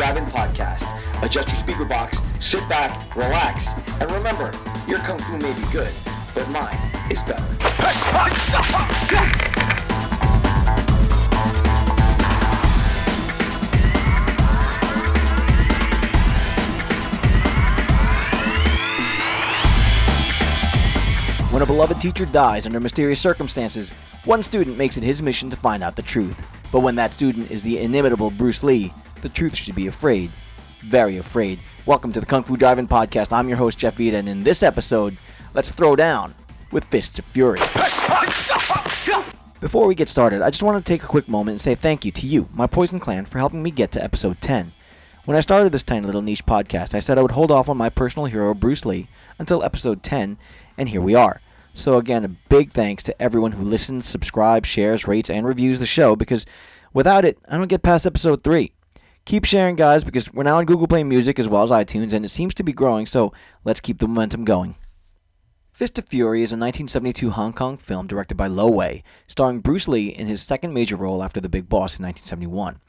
Drive-In Podcast. Adjust your speaker box, sit back, relax, and remember, your kung fu may be good, but mine is better. When a beloved teacher dies under mysterious circumstances, one student makes it his mission to find out the truth. But when that student is the inimitable Bruce Lee, the truth should be afraid. Very afraid. Welcome to the Kung Fu Drive-In Podcast. I'm your host, Jeff Vita, and in this episode, let's throw down with Fists of Fury. Before we get started, I just want to take a quick moment and say thank you to you, my Poison Clan, for helping me get to episode 10. When I started this tiny little niche podcast, I said I would hold off on my personal hero, Bruce Lee, until episode 10, and here we are. So, again, a big thanks to everyone who listens, subscribes, shares, rates, and reviews the show because without it, I don't get past episode 3. Keep sharing, guys, because we're now on Google Play Music as well as iTunes, and it seems to be growing, so let's keep the momentum going. Fist of Fury is a 1972 Hong Kong film directed by Lo Wei, starring Bruce Lee in his second major role after The Big Boss in 1971.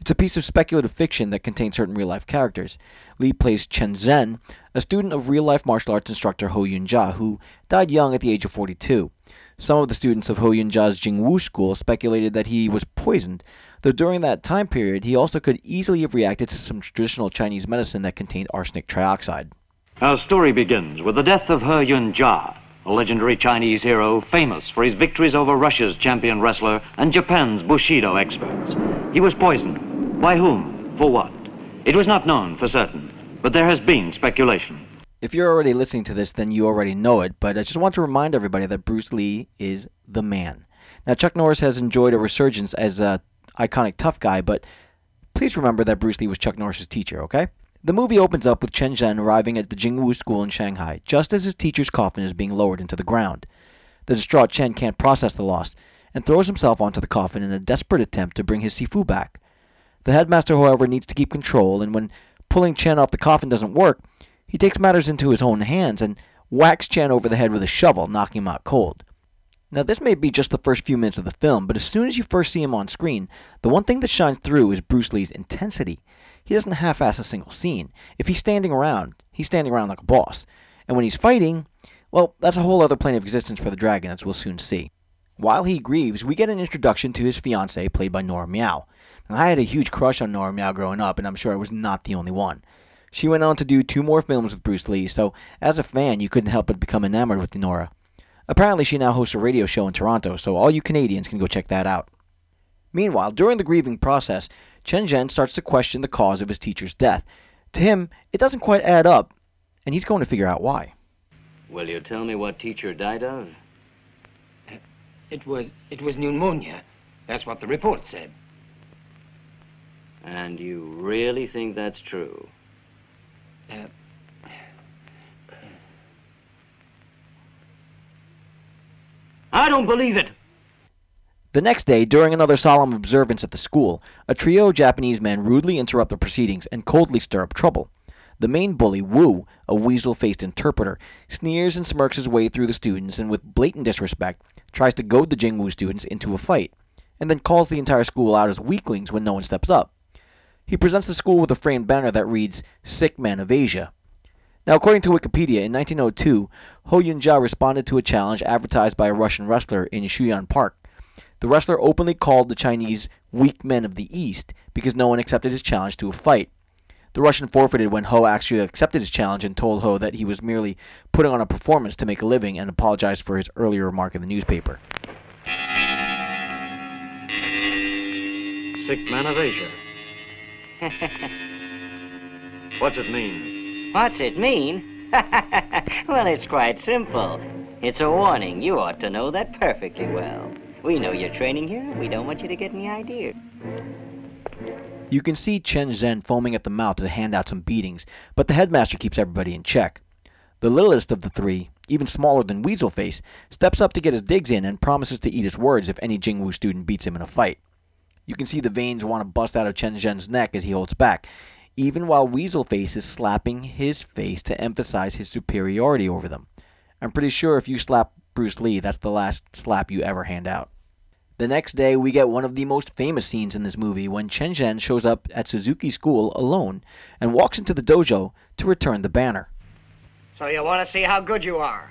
It's a piece of speculative fiction that contains certain real life characters. Lee plays Chen Zhen, a student of real life martial arts instructor Ho Yun Jia, who died young at the age of 42. Some of the students of Ho Yun Jia's Jingwu school speculated that he was poisoned, though during that time period he also could easily have reacted to some traditional Chinese medicine that contained arsenic trioxide. Our story begins with the death of He Yun Jia, a legendary Chinese hero famous for his victories over Russia's champion wrestler and Japan's Bushido experts. He was poisoned. By whom? For what? It was not known for certain, but there has been speculation. If you're already listening to this, then you already know it, but I just want to remind everybody that Bruce Lee is the man. Now, Chuck Norris has enjoyed a resurgence as a iconic tough guy, but please remember that Bruce Lee was Chuck Norris's teacher, okay? The movie opens up with Chen Zhen arriving at the Jingwu School in Shanghai, just as his teacher's coffin is being lowered into the ground. The distraught Chen can't process the loss, and throws himself onto the coffin in a desperate attempt to bring his Sifu back. The headmaster, however, needs to keep control, and when pulling Chen off the coffin doesn't work, he takes matters into his own hands and whacks Chen over the head with a shovel, knocking him out cold. Now, this may be just the first few minutes of the film, but as soon as you first see him on screen, the one thing that shines through is Bruce Lee's intensity. He doesn't half ass a single scene. If he's standing around, he's standing around like a boss. And when he's fighting, well, that's a whole other plane of existence for the dragon, as we'll soon see. While he grieves, we get an introduction to his fiancée, played by Nora Miao. Now, I had a huge crush on Nora Miao growing up, and I'm sure I was not the only one. She went on to do two more films with Bruce Lee, so as a fan, you couldn't help but become enamored with Nora. Apparently, she now hosts a radio show in Toronto, so all you Canadians can go check that out. Meanwhile, during the grieving process, Chen Zhen starts to question the cause of his teacher's death. To him, it doesn't quite add up, and he's going to figure out why. Will you tell me what teacher died of? It was it was pneumonia. That's what the report said. And you really think that's true? I don't believe it. The next day, during another solemn observance at the school, a trio of Japanese men rudely interrupt the proceedings and coldly stir up trouble. The main bully, Wu, a weasel faced interpreter, sneers and smirks his way through the students and, with blatant disrespect, tries to goad the Jingwu students into a fight, and then calls the entire school out as weaklings when no one steps up. He presents the school with a framed banner that reads, Sick Men of Asia. Now, according to Wikipedia, in 1902, Ho Yun Jia responded to a challenge advertised by a Russian wrestler in Shuyan Park. The wrestler openly called the Chinese weak men of the East because no one accepted his challenge to a fight. The Russian forfeited when Ho actually accepted his challenge and told Ho that he was merely putting on a performance to make a living and apologized for his earlier remark in the newspaper. Sick man of Asia. What's it mean? What's it mean? well, it's quite simple. It's a warning. You ought to know that perfectly well. We know you're training here. We don't want you to get any ideas. You can see Chen Zhen foaming at the mouth to hand out some beatings, but the headmaster keeps everybody in check. The littlest of the three, even smaller than Weasel Face, steps up to get his digs in and promises to eat his words if any Jingwu student beats him in a fight. You can see the veins want to bust out of Chen Zhen's neck as he holds back, even while Weasel Face is slapping his face to emphasize his superiority over them. I'm pretty sure if you slap Bruce Lee, that's the last slap you ever hand out. The next day, we get one of the most famous scenes in this movie when Chen Zhen shows up at Suzuki School alone and walks into the dojo to return the banner. So you want to see how good you are?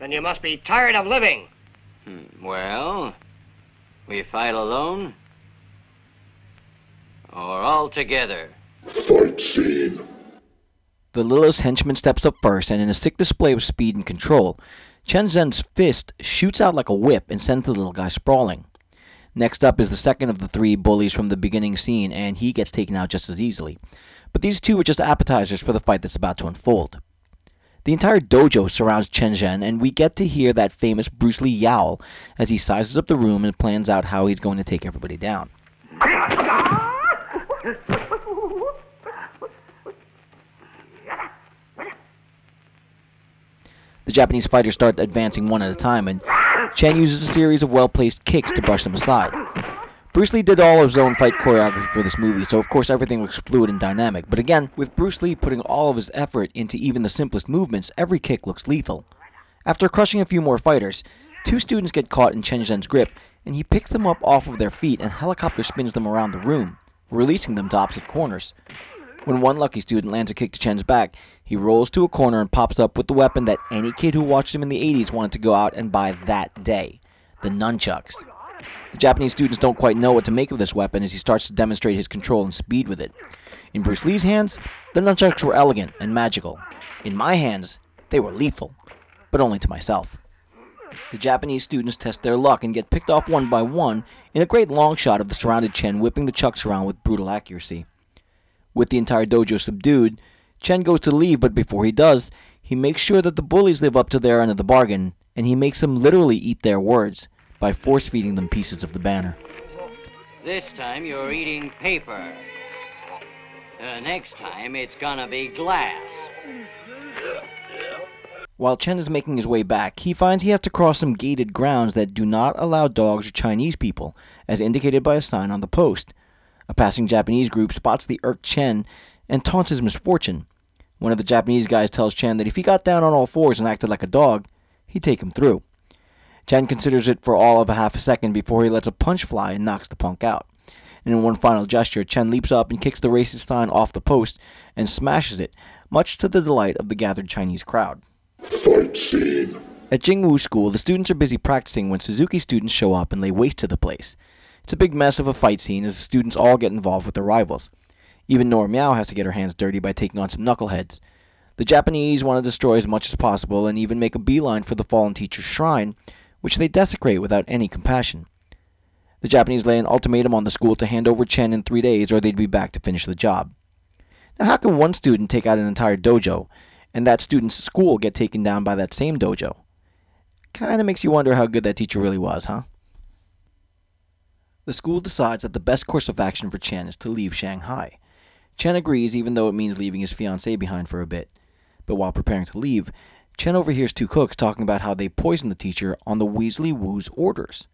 Then you must be tired of living. Hmm, Well, we fight alone or all together. Fight scene. The littlest henchman steps up first, and in a sick display of speed and control, Chen Zhen's fist shoots out like a whip and sends the little guy sprawling. Next up is the second of the three bullies from the beginning scene, and he gets taken out just as easily. But these two are just appetizers for the fight that's about to unfold. The entire dojo surrounds Chen Zhen, and we get to hear that famous Bruce Lee yowl as he sizes up the room and plans out how he's going to take everybody down. The Japanese fighters start advancing one at a time, and Chen uses a series of well placed kicks to brush them aside. Bruce Lee did all of his own fight choreography for this movie, so of course everything looks fluid and dynamic. But again, with Bruce Lee putting all of his effort into even the simplest movements, every kick looks lethal. After crushing a few more fighters, two students get caught in Chen Zhen's grip, and he picks them up off of their feet and helicopter spins them around the room, releasing them to opposite corners. When one lucky student lands a kick to Chen's back, he rolls to a corner and pops up with the weapon that any kid who watched him in the 80s wanted to go out and buy that day the nunchucks. The Japanese students don't quite know what to make of this weapon as he starts to demonstrate his control and speed with it. In Bruce Lee's hands, the nunchucks were elegant and magical. In my hands, they were lethal, but only to myself. The Japanese students test their luck and get picked off one by one in a great long shot of the surrounded Chen whipping the chucks around with brutal accuracy. With the entire dojo subdued, Chen goes to leave, but before he does, he makes sure that the bullies live up to their end of the bargain, and he makes them literally eat their words by force feeding them pieces of the banner. This time you're eating paper. Uh, next time it's gonna be glass. While Chen is making his way back, he finds he has to cross some gated grounds that do not allow dogs or Chinese people, as indicated by a sign on the post. A passing Japanese group spots the irked Chen and taunts his misfortune. One of the Japanese guys tells Chen that if he got down on all fours and acted like a dog, he'd take him through. Chen considers it for all of a half a second before he lets a punch fly and knocks the punk out. And in one final gesture, Chen leaps up and kicks the racist sign off the post and smashes it, much to the delight of the gathered Chinese crowd. Fight scene. At Jingwu School, the students are busy practicing when Suzuki students show up and lay waste to the place. It's a big mess of a fight scene as the students all get involved with their rivals. Even Nora Miao has to get her hands dirty by taking on some knuckleheads. The Japanese want to destroy as much as possible and even make a beeline for the fallen teacher's shrine, which they desecrate without any compassion. The Japanese lay an ultimatum on the school to hand over Chen in three days or they'd be back to finish the job. Now, how can one student take out an entire dojo, and that student's school get taken down by that same dojo? Kinda makes you wonder how good that teacher really was, huh? The school decides that the best course of action for Chen is to leave Shanghai. Chen agrees, even though it means leaving his fiancée behind for a bit. But while preparing to leave, Chen overhears two cooks talking about how they poisoned the teacher on the Weasley Wu's orders.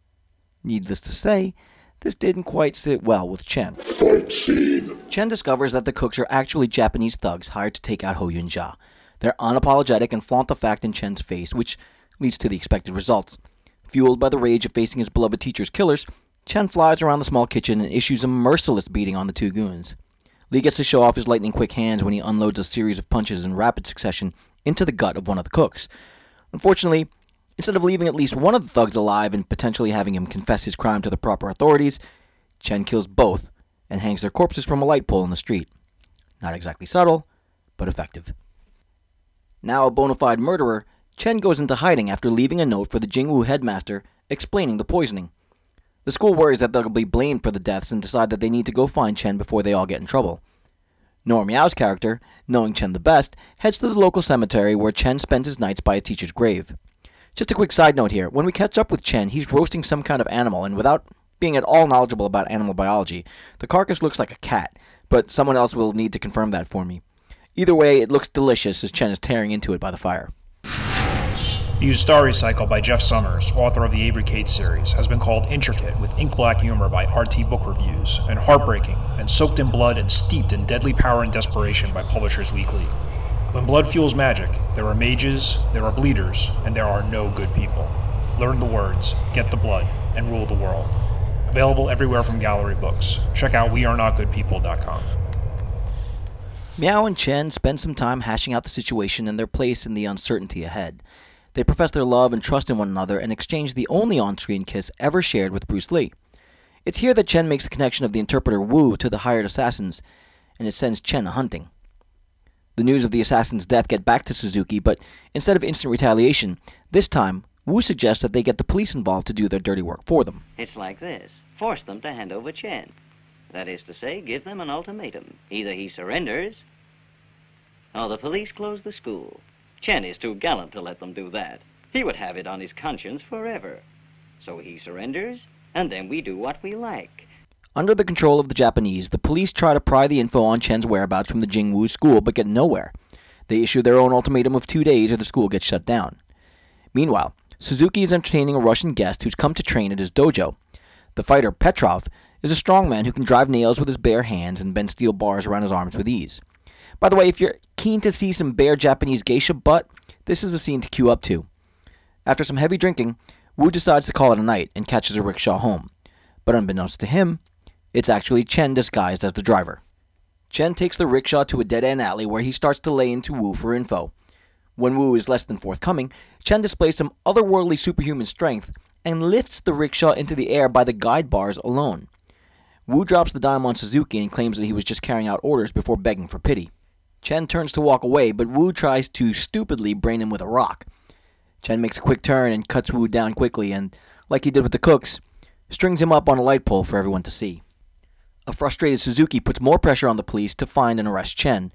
Needless to say, this didn't quite sit well with Chen. Fight scene. Chen discovers that the cooks are actually Japanese thugs hired to take out Ho Yun Jia. They're unapologetic and flaunt the fact in Chen's face, which leads to the expected results. Fueled by the rage of facing his beloved teacher's killers, Chen flies around the small kitchen and issues a merciless beating on the two goons. Lee gets to show off his lightning quick hands when he unloads a series of punches in rapid succession into the gut of one of the cooks. Unfortunately, instead of leaving at least one of the thugs alive and potentially having him confess his crime to the proper authorities, Chen kills both and hangs their corpses from a light pole in the street. Not exactly subtle, but effective. Now a bona fide murderer, Chen goes into hiding after leaving a note for the Jingwu headmaster explaining the poisoning. The school worries that they'll be blamed for the deaths and decide that they need to go find Chen before they all get in trouble. Nora Miao's character, knowing Chen the best, heads to the local cemetery where Chen spends his nights by his teacher's grave. Just a quick side note here when we catch up with Chen, he's roasting some kind of animal, and without being at all knowledgeable about animal biology, the carcass looks like a cat, but someone else will need to confirm that for me. Either way, it looks delicious as Chen is tearing into it by the fire. The Ustari Cycle by Jeff Somers, author of the Avery Cates series, has been called intricate with ink black humor by RT Book Reviews, and heartbreaking and soaked in blood and steeped in deadly power and desperation by Publishers Weekly. When blood fuels magic, there are mages, there are bleeders, and there are no good people. learn the words, get the blood, and rule the world. Available everywhere from gallery books. Check out wearenotgoodpeople.com. Miao and Chen spend some time hashing out the situation and their place in the uncertainty ahead. They profess their love and trust in one another and exchange the only on screen kiss ever shared with Bruce Lee. It's here that Chen makes the connection of the interpreter Wu to the hired assassins, and it sends Chen hunting. The news of the assassin's death get back to Suzuki, but instead of instant retaliation, this time Wu suggests that they get the police involved to do their dirty work for them. It's like this force them to hand over Chen. That is to say, give them an ultimatum. Either he surrenders, or the police close the school. Chen is too gallant to let them do that. He would have it on his conscience forever. So he surrenders, and then we do what we like. Under the control of the Japanese, the police try to pry the info on Chen's whereabouts from the Jingwu school but get nowhere. They issue their own ultimatum of two days or the school gets shut down. Meanwhile, Suzuki is entertaining a Russian guest who's come to train at his dojo. The fighter Petrov is a strong man who can drive nails with his bare hands and bend steel bars around his arms with ease. By the way, if you're keen to see some bare Japanese geisha butt, this is the scene to queue up to. After some heavy drinking, Wu decides to call it a night and catches a rickshaw home. But unbeknownst to him, it's actually Chen disguised as the driver. Chen takes the rickshaw to a dead end alley where he starts to lay into Wu for info. When Wu is less than forthcoming, Chen displays some otherworldly superhuman strength and lifts the rickshaw into the air by the guide bars alone. Wu drops the dime on Suzuki and claims that he was just carrying out orders before begging for pity. Chen turns to walk away, but Wu tries to stupidly brain him with a rock. Chen makes a quick turn and cuts Wu down quickly, and, like he did with the cooks, strings him up on a light pole for everyone to see. A frustrated Suzuki puts more pressure on the police to find and arrest Chen,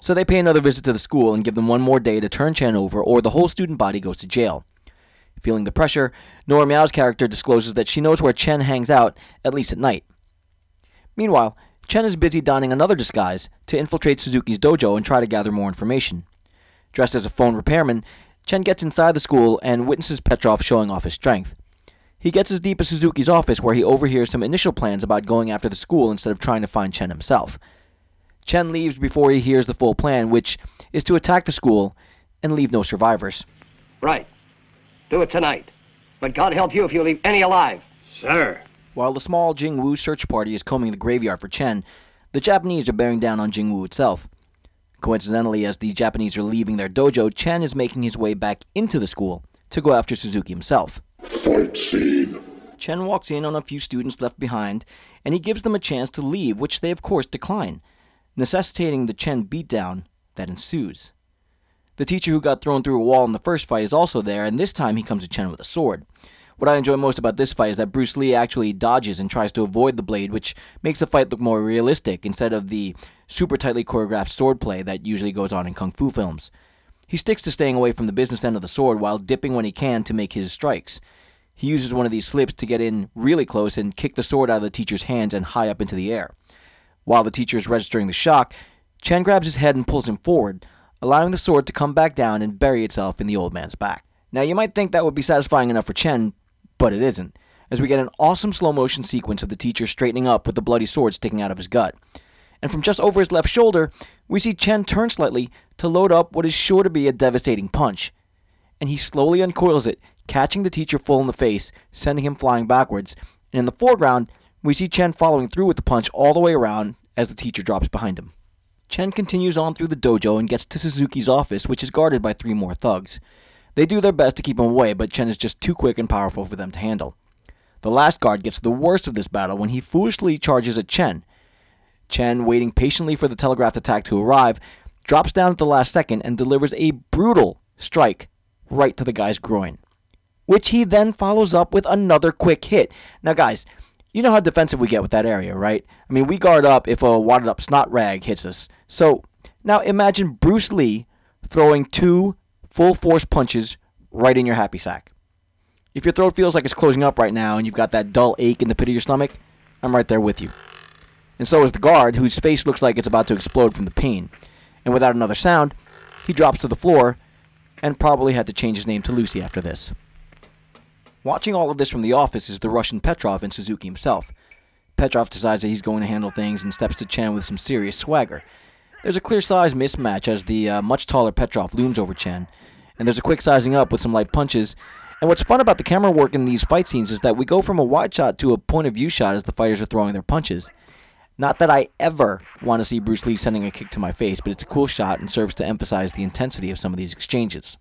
so they pay another visit to the school and give them one more day to turn Chen over, or the whole student body goes to jail. Feeling the pressure, Nora Miao's character discloses that she knows where Chen hangs out, at least at night. Meanwhile, Chen is busy donning another disguise to infiltrate Suzuki's dojo and try to gather more information. Dressed as a phone repairman, Chen gets inside the school and witnesses Petrov showing off his strength. He gets as deep as Suzuki's office where he overhears some initial plans about going after the school instead of trying to find Chen himself. Chen leaves before he hears the full plan, which is to attack the school and leave no survivors. Right. Do it tonight. But God help you if you leave any alive. Sir. While the small Jingwu search party is combing the graveyard for Chen, the Japanese are bearing down on Jingwu itself. Coincidentally, as the Japanese are leaving their dojo, Chen is making his way back into the school to go after Suzuki himself. Fight scene. Chen walks in on a few students left behind, and he gives them a chance to leave, which they of course decline, necessitating the Chen beatdown that ensues. The teacher who got thrown through a wall in the first fight is also there, and this time he comes to Chen with a sword. What I enjoy most about this fight is that Bruce Lee actually dodges and tries to avoid the blade, which makes the fight look more realistic instead of the super tightly choreographed swordplay that usually goes on in kung fu films. He sticks to staying away from the business end of the sword while dipping when he can to make his strikes. He uses one of these slips to get in really close and kick the sword out of the teacher's hands and high up into the air. While the teacher is registering the shock, Chen grabs his head and pulls him forward, allowing the sword to come back down and bury itself in the old man's back. Now, you might think that would be satisfying enough for Chen, but it isn't, as we get an awesome slow motion sequence of the teacher straightening up with the bloody sword sticking out of his gut. And from just over his left shoulder, we see Chen turn slightly to load up what is sure to be a devastating punch. And he slowly uncoils it, catching the teacher full in the face, sending him flying backwards. And in the foreground, we see Chen following through with the punch all the way around as the teacher drops behind him. Chen continues on through the dojo and gets to Suzuki's office, which is guarded by three more thugs. They do their best to keep him away, but Chen is just too quick and powerful for them to handle. The last guard gets the worst of this battle when he foolishly charges at Chen. Chen, waiting patiently for the telegraphed attack to arrive, drops down at the last second and delivers a brutal strike right to the guy's groin, which he then follows up with another quick hit. Now, guys, you know how defensive we get with that area, right? I mean, we guard up if a wadded up snot rag hits us. So, now imagine Bruce Lee throwing two full force punches right in your happy sack. If your throat feels like it's closing up right now and you've got that dull ache in the pit of your stomach, I'm right there with you. And so is the guard, whose face looks like it's about to explode from the pain. And without another sound, he drops to the floor and probably had to change his name to Lucy after this. Watching all of this from the office is the Russian Petrov and Suzuki himself. Petrov decides that he's going to handle things and steps to Chen with some serious swagger. There's a clear size mismatch as the uh, much taller Petrov looms over Chen, and there's a quick sizing up with some light punches, And what's fun about the camera work in these fight scenes is that we go from a wide shot to a point of view shot as the fighters are throwing their punches. Not that I ever want to see Bruce Lee sending a kick to my face, but it's a cool shot and serves to emphasize the intensity of some of these exchanges.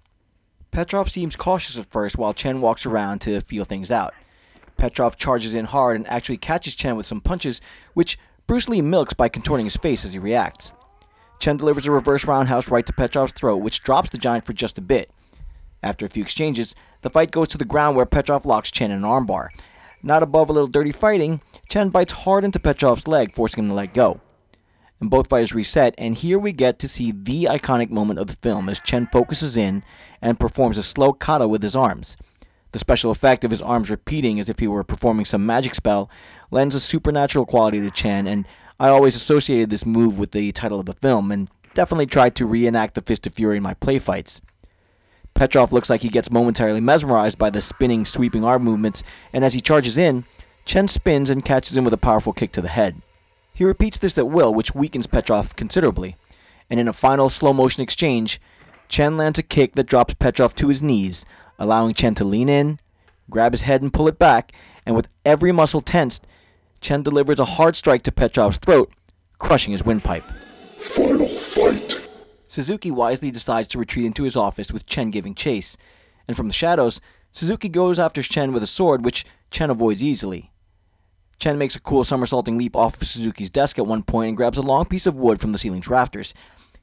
Petrov seems cautious at first while Chen walks around to feel things out. Petrov charges in hard and actually catches Chen with some punches, which Bruce Lee milks by contorting his face as he reacts. Chen delivers a reverse roundhouse right to Petrov's throat, which drops the giant for just a bit. After a few exchanges, the fight goes to the ground where Petrov locks Chen in an armbar. Not above a little dirty fighting, Chen bites hard into Petrov's leg, forcing him to let go. And both fighters reset, and here we get to see the iconic moment of the film as Chen focuses in and performs a slow kata with his arms. The special effect of his arms repeating as if he were performing some magic spell lends a supernatural quality to Chen, and I always associated this move with the title of the film, and definitely tried to reenact the Fist of Fury in my play fights. Petrov looks like he gets momentarily mesmerized by the spinning, sweeping arm movements, and as he charges in, Chen spins and catches him with a powerful kick to the head. He repeats this at will, which weakens Petrov considerably, and in a final slow motion exchange, Chen lands a kick that drops Petrov to his knees, allowing Chen to lean in, grab his head and pull it back, and with every muscle tensed, Chen delivers a hard strike to Petrov's throat, crushing his windpipe. Final fight. Suzuki wisely decides to retreat into his office with Chen giving chase, and from the shadows, Suzuki goes after Chen with a sword, which Chen avoids easily. Chen makes a cool somersaulting leap off of Suzuki's desk at one point and grabs a long piece of wood from the ceiling's rafters.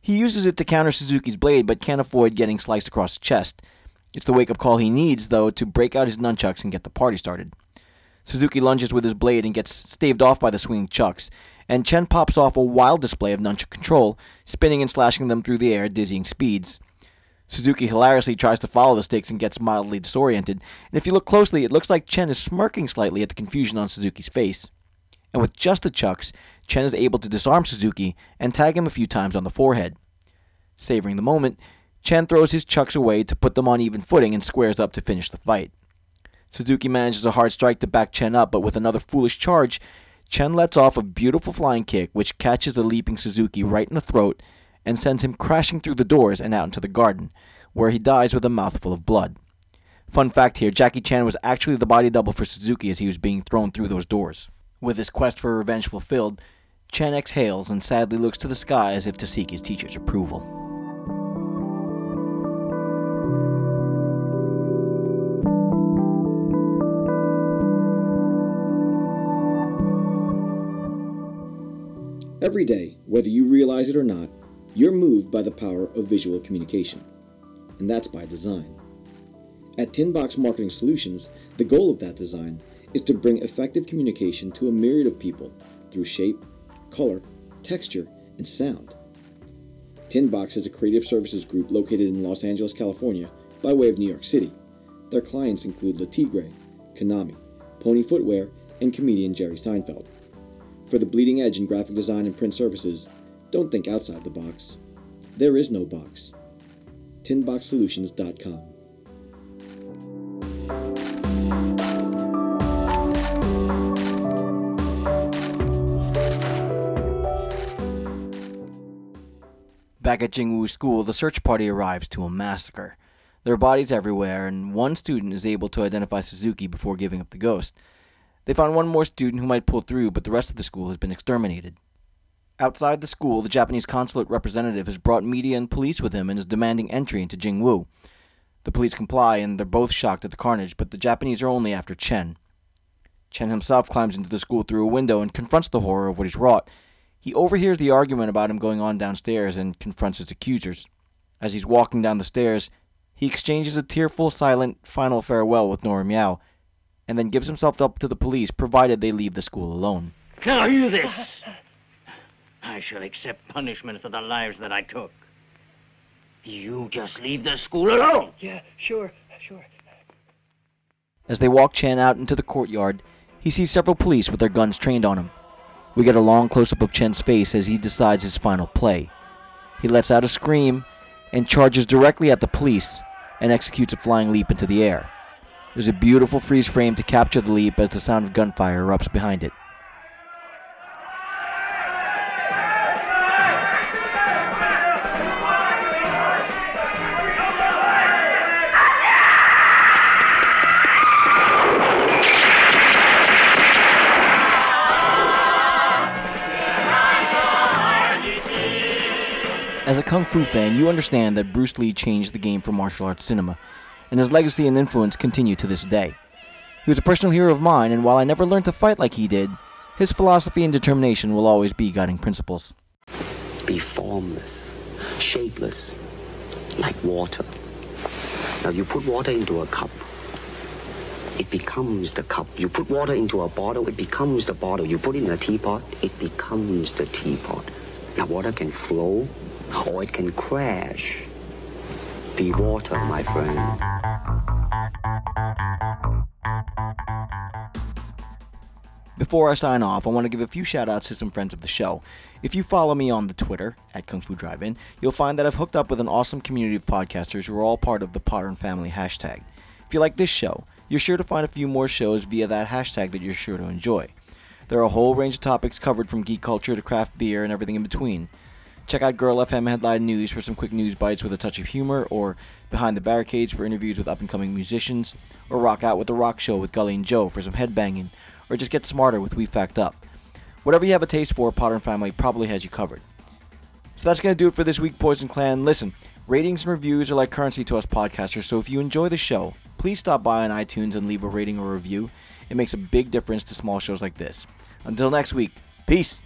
He uses it to counter Suzuki's blade, but can't avoid getting sliced across the chest. It's the wake up call he needs, though, to break out his nunchucks and get the party started. Suzuki lunges with his blade and gets staved off by the swinging chucks, and Chen pops off a wild display of nunchuk control, spinning and slashing them through the air at dizzying speeds. Suzuki hilariously tries to follow the stakes and gets mildly disoriented, and if you look closely, it looks like Chen is smirking slightly at the confusion on Suzuki's face. And with just the chucks, Chen is able to disarm Suzuki and tag him a few times on the forehead. Savoring the moment, Chen throws his chucks away to put them on even footing and squares up to finish the fight. Suzuki manages a hard strike to back Chen up, but with another foolish charge, Chen lets off a beautiful flying kick which catches the leaping Suzuki right in the throat and sends him crashing through the doors and out into the garden, where he dies with a mouthful of blood. Fun fact here Jackie Chan was actually the body double for Suzuki as he was being thrown through those doors. With his quest for revenge fulfilled, Chen exhales and sadly looks to the sky as if to seek his teacher's approval. Every day, whether you realize it or not, you're moved by the power of visual communication. And that's by design. At Tinbox Marketing Solutions, the goal of that design is to bring effective communication to a myriad of people through shape, color, texture, and sound. Tinbox is a creative services group located in Los Angeles, California, by way of New York City. Their clients include Le Tigre, Konami, Pony Footwear, and comedian Jerry Seinfeld. For the bleeding edge in graphic design and print services, don't think outside the box. There is no box. Tinboxsolutions.com. Back at Jingwu School, the search party arrives to a massacre. There are bodies everywhere, and one student is able to identify Suzuki before giving up the ghost. They found one more student who might pull through, but the rest of the school has been exterminated. Outside the school, the Japanese consulate representative has brought media and police with him and is demanding entry into Jingwu. The police comply, and they're both shocked at the carnage, but the Japanese are only after Chen. Chen himself climbs into the school through a window and confronts the horror of what he's wrought. He overhears the argument about him going on downstairs and confronts his accusers. As he's walking down the stairs, he exchanges a tearful, silent, final farewell with Nora Miao, and then gives himself up to the police, provided they leave the school alone. Now hear this. I shall accept punishment for the lives that I took. You just leave the school alone. Yeah, sure, sure. As they walk Chen out into the courtyard, he sees several police with their guns trained on him. We get a long close up of Chen's face as he decides his final play. He lets out a scream and charges directly at the police and executes a flying leap into the air. There's a beautiful freeze frame to capture the leap as the sound of gunfire erupts behind it. As a kung fu fan, you understand that Bruce Lee changed the game for martial arts cinema and his legacy and influence continue to this day. He was a personal hero of mine, and while I never learned to fight like he did, his philosophy and determination will always be guiding principles. Be formless, shapeless, like water. Now you put water into a cup, it becomes the cup. You put water into a bottle, it becomes the bottle. You put it in a teapot, it becomes the teapot. Now water can flow or it can crash. Be water, my friend. Before I sign off, I want to give a few shout outs to some friends of the show. If you follow me on the Twitter at Kung Fu Drive In, you'll find that I've hooked up with an awesome community of podcasters who are all part of the Podern Family hashtag. If you like this show, you're sure to find a few more shows via that hashtag that you're sure to enjoy. There are a whole range of topics covered from geek culture to craft beer and everything in between. Check out Girl FM Headline News for some quick news bites with a touch of humor, or Behind the Barricades for interviews with up and coming musicians, or Rock Out with the Rock Show with Gully and Joe for some headbanging, or just get smarter with We Fact Up. Whatever you have a taste for, Podern Family probably has you covered. So that's going to do it for this week, Poison Clan. Listen, ratings and reviews are like currency to us podcasters, so if you enjoy the show, please stop by on iTunes and leave a rating or review. It makes a big difference to small shows like this. Until next week, peace.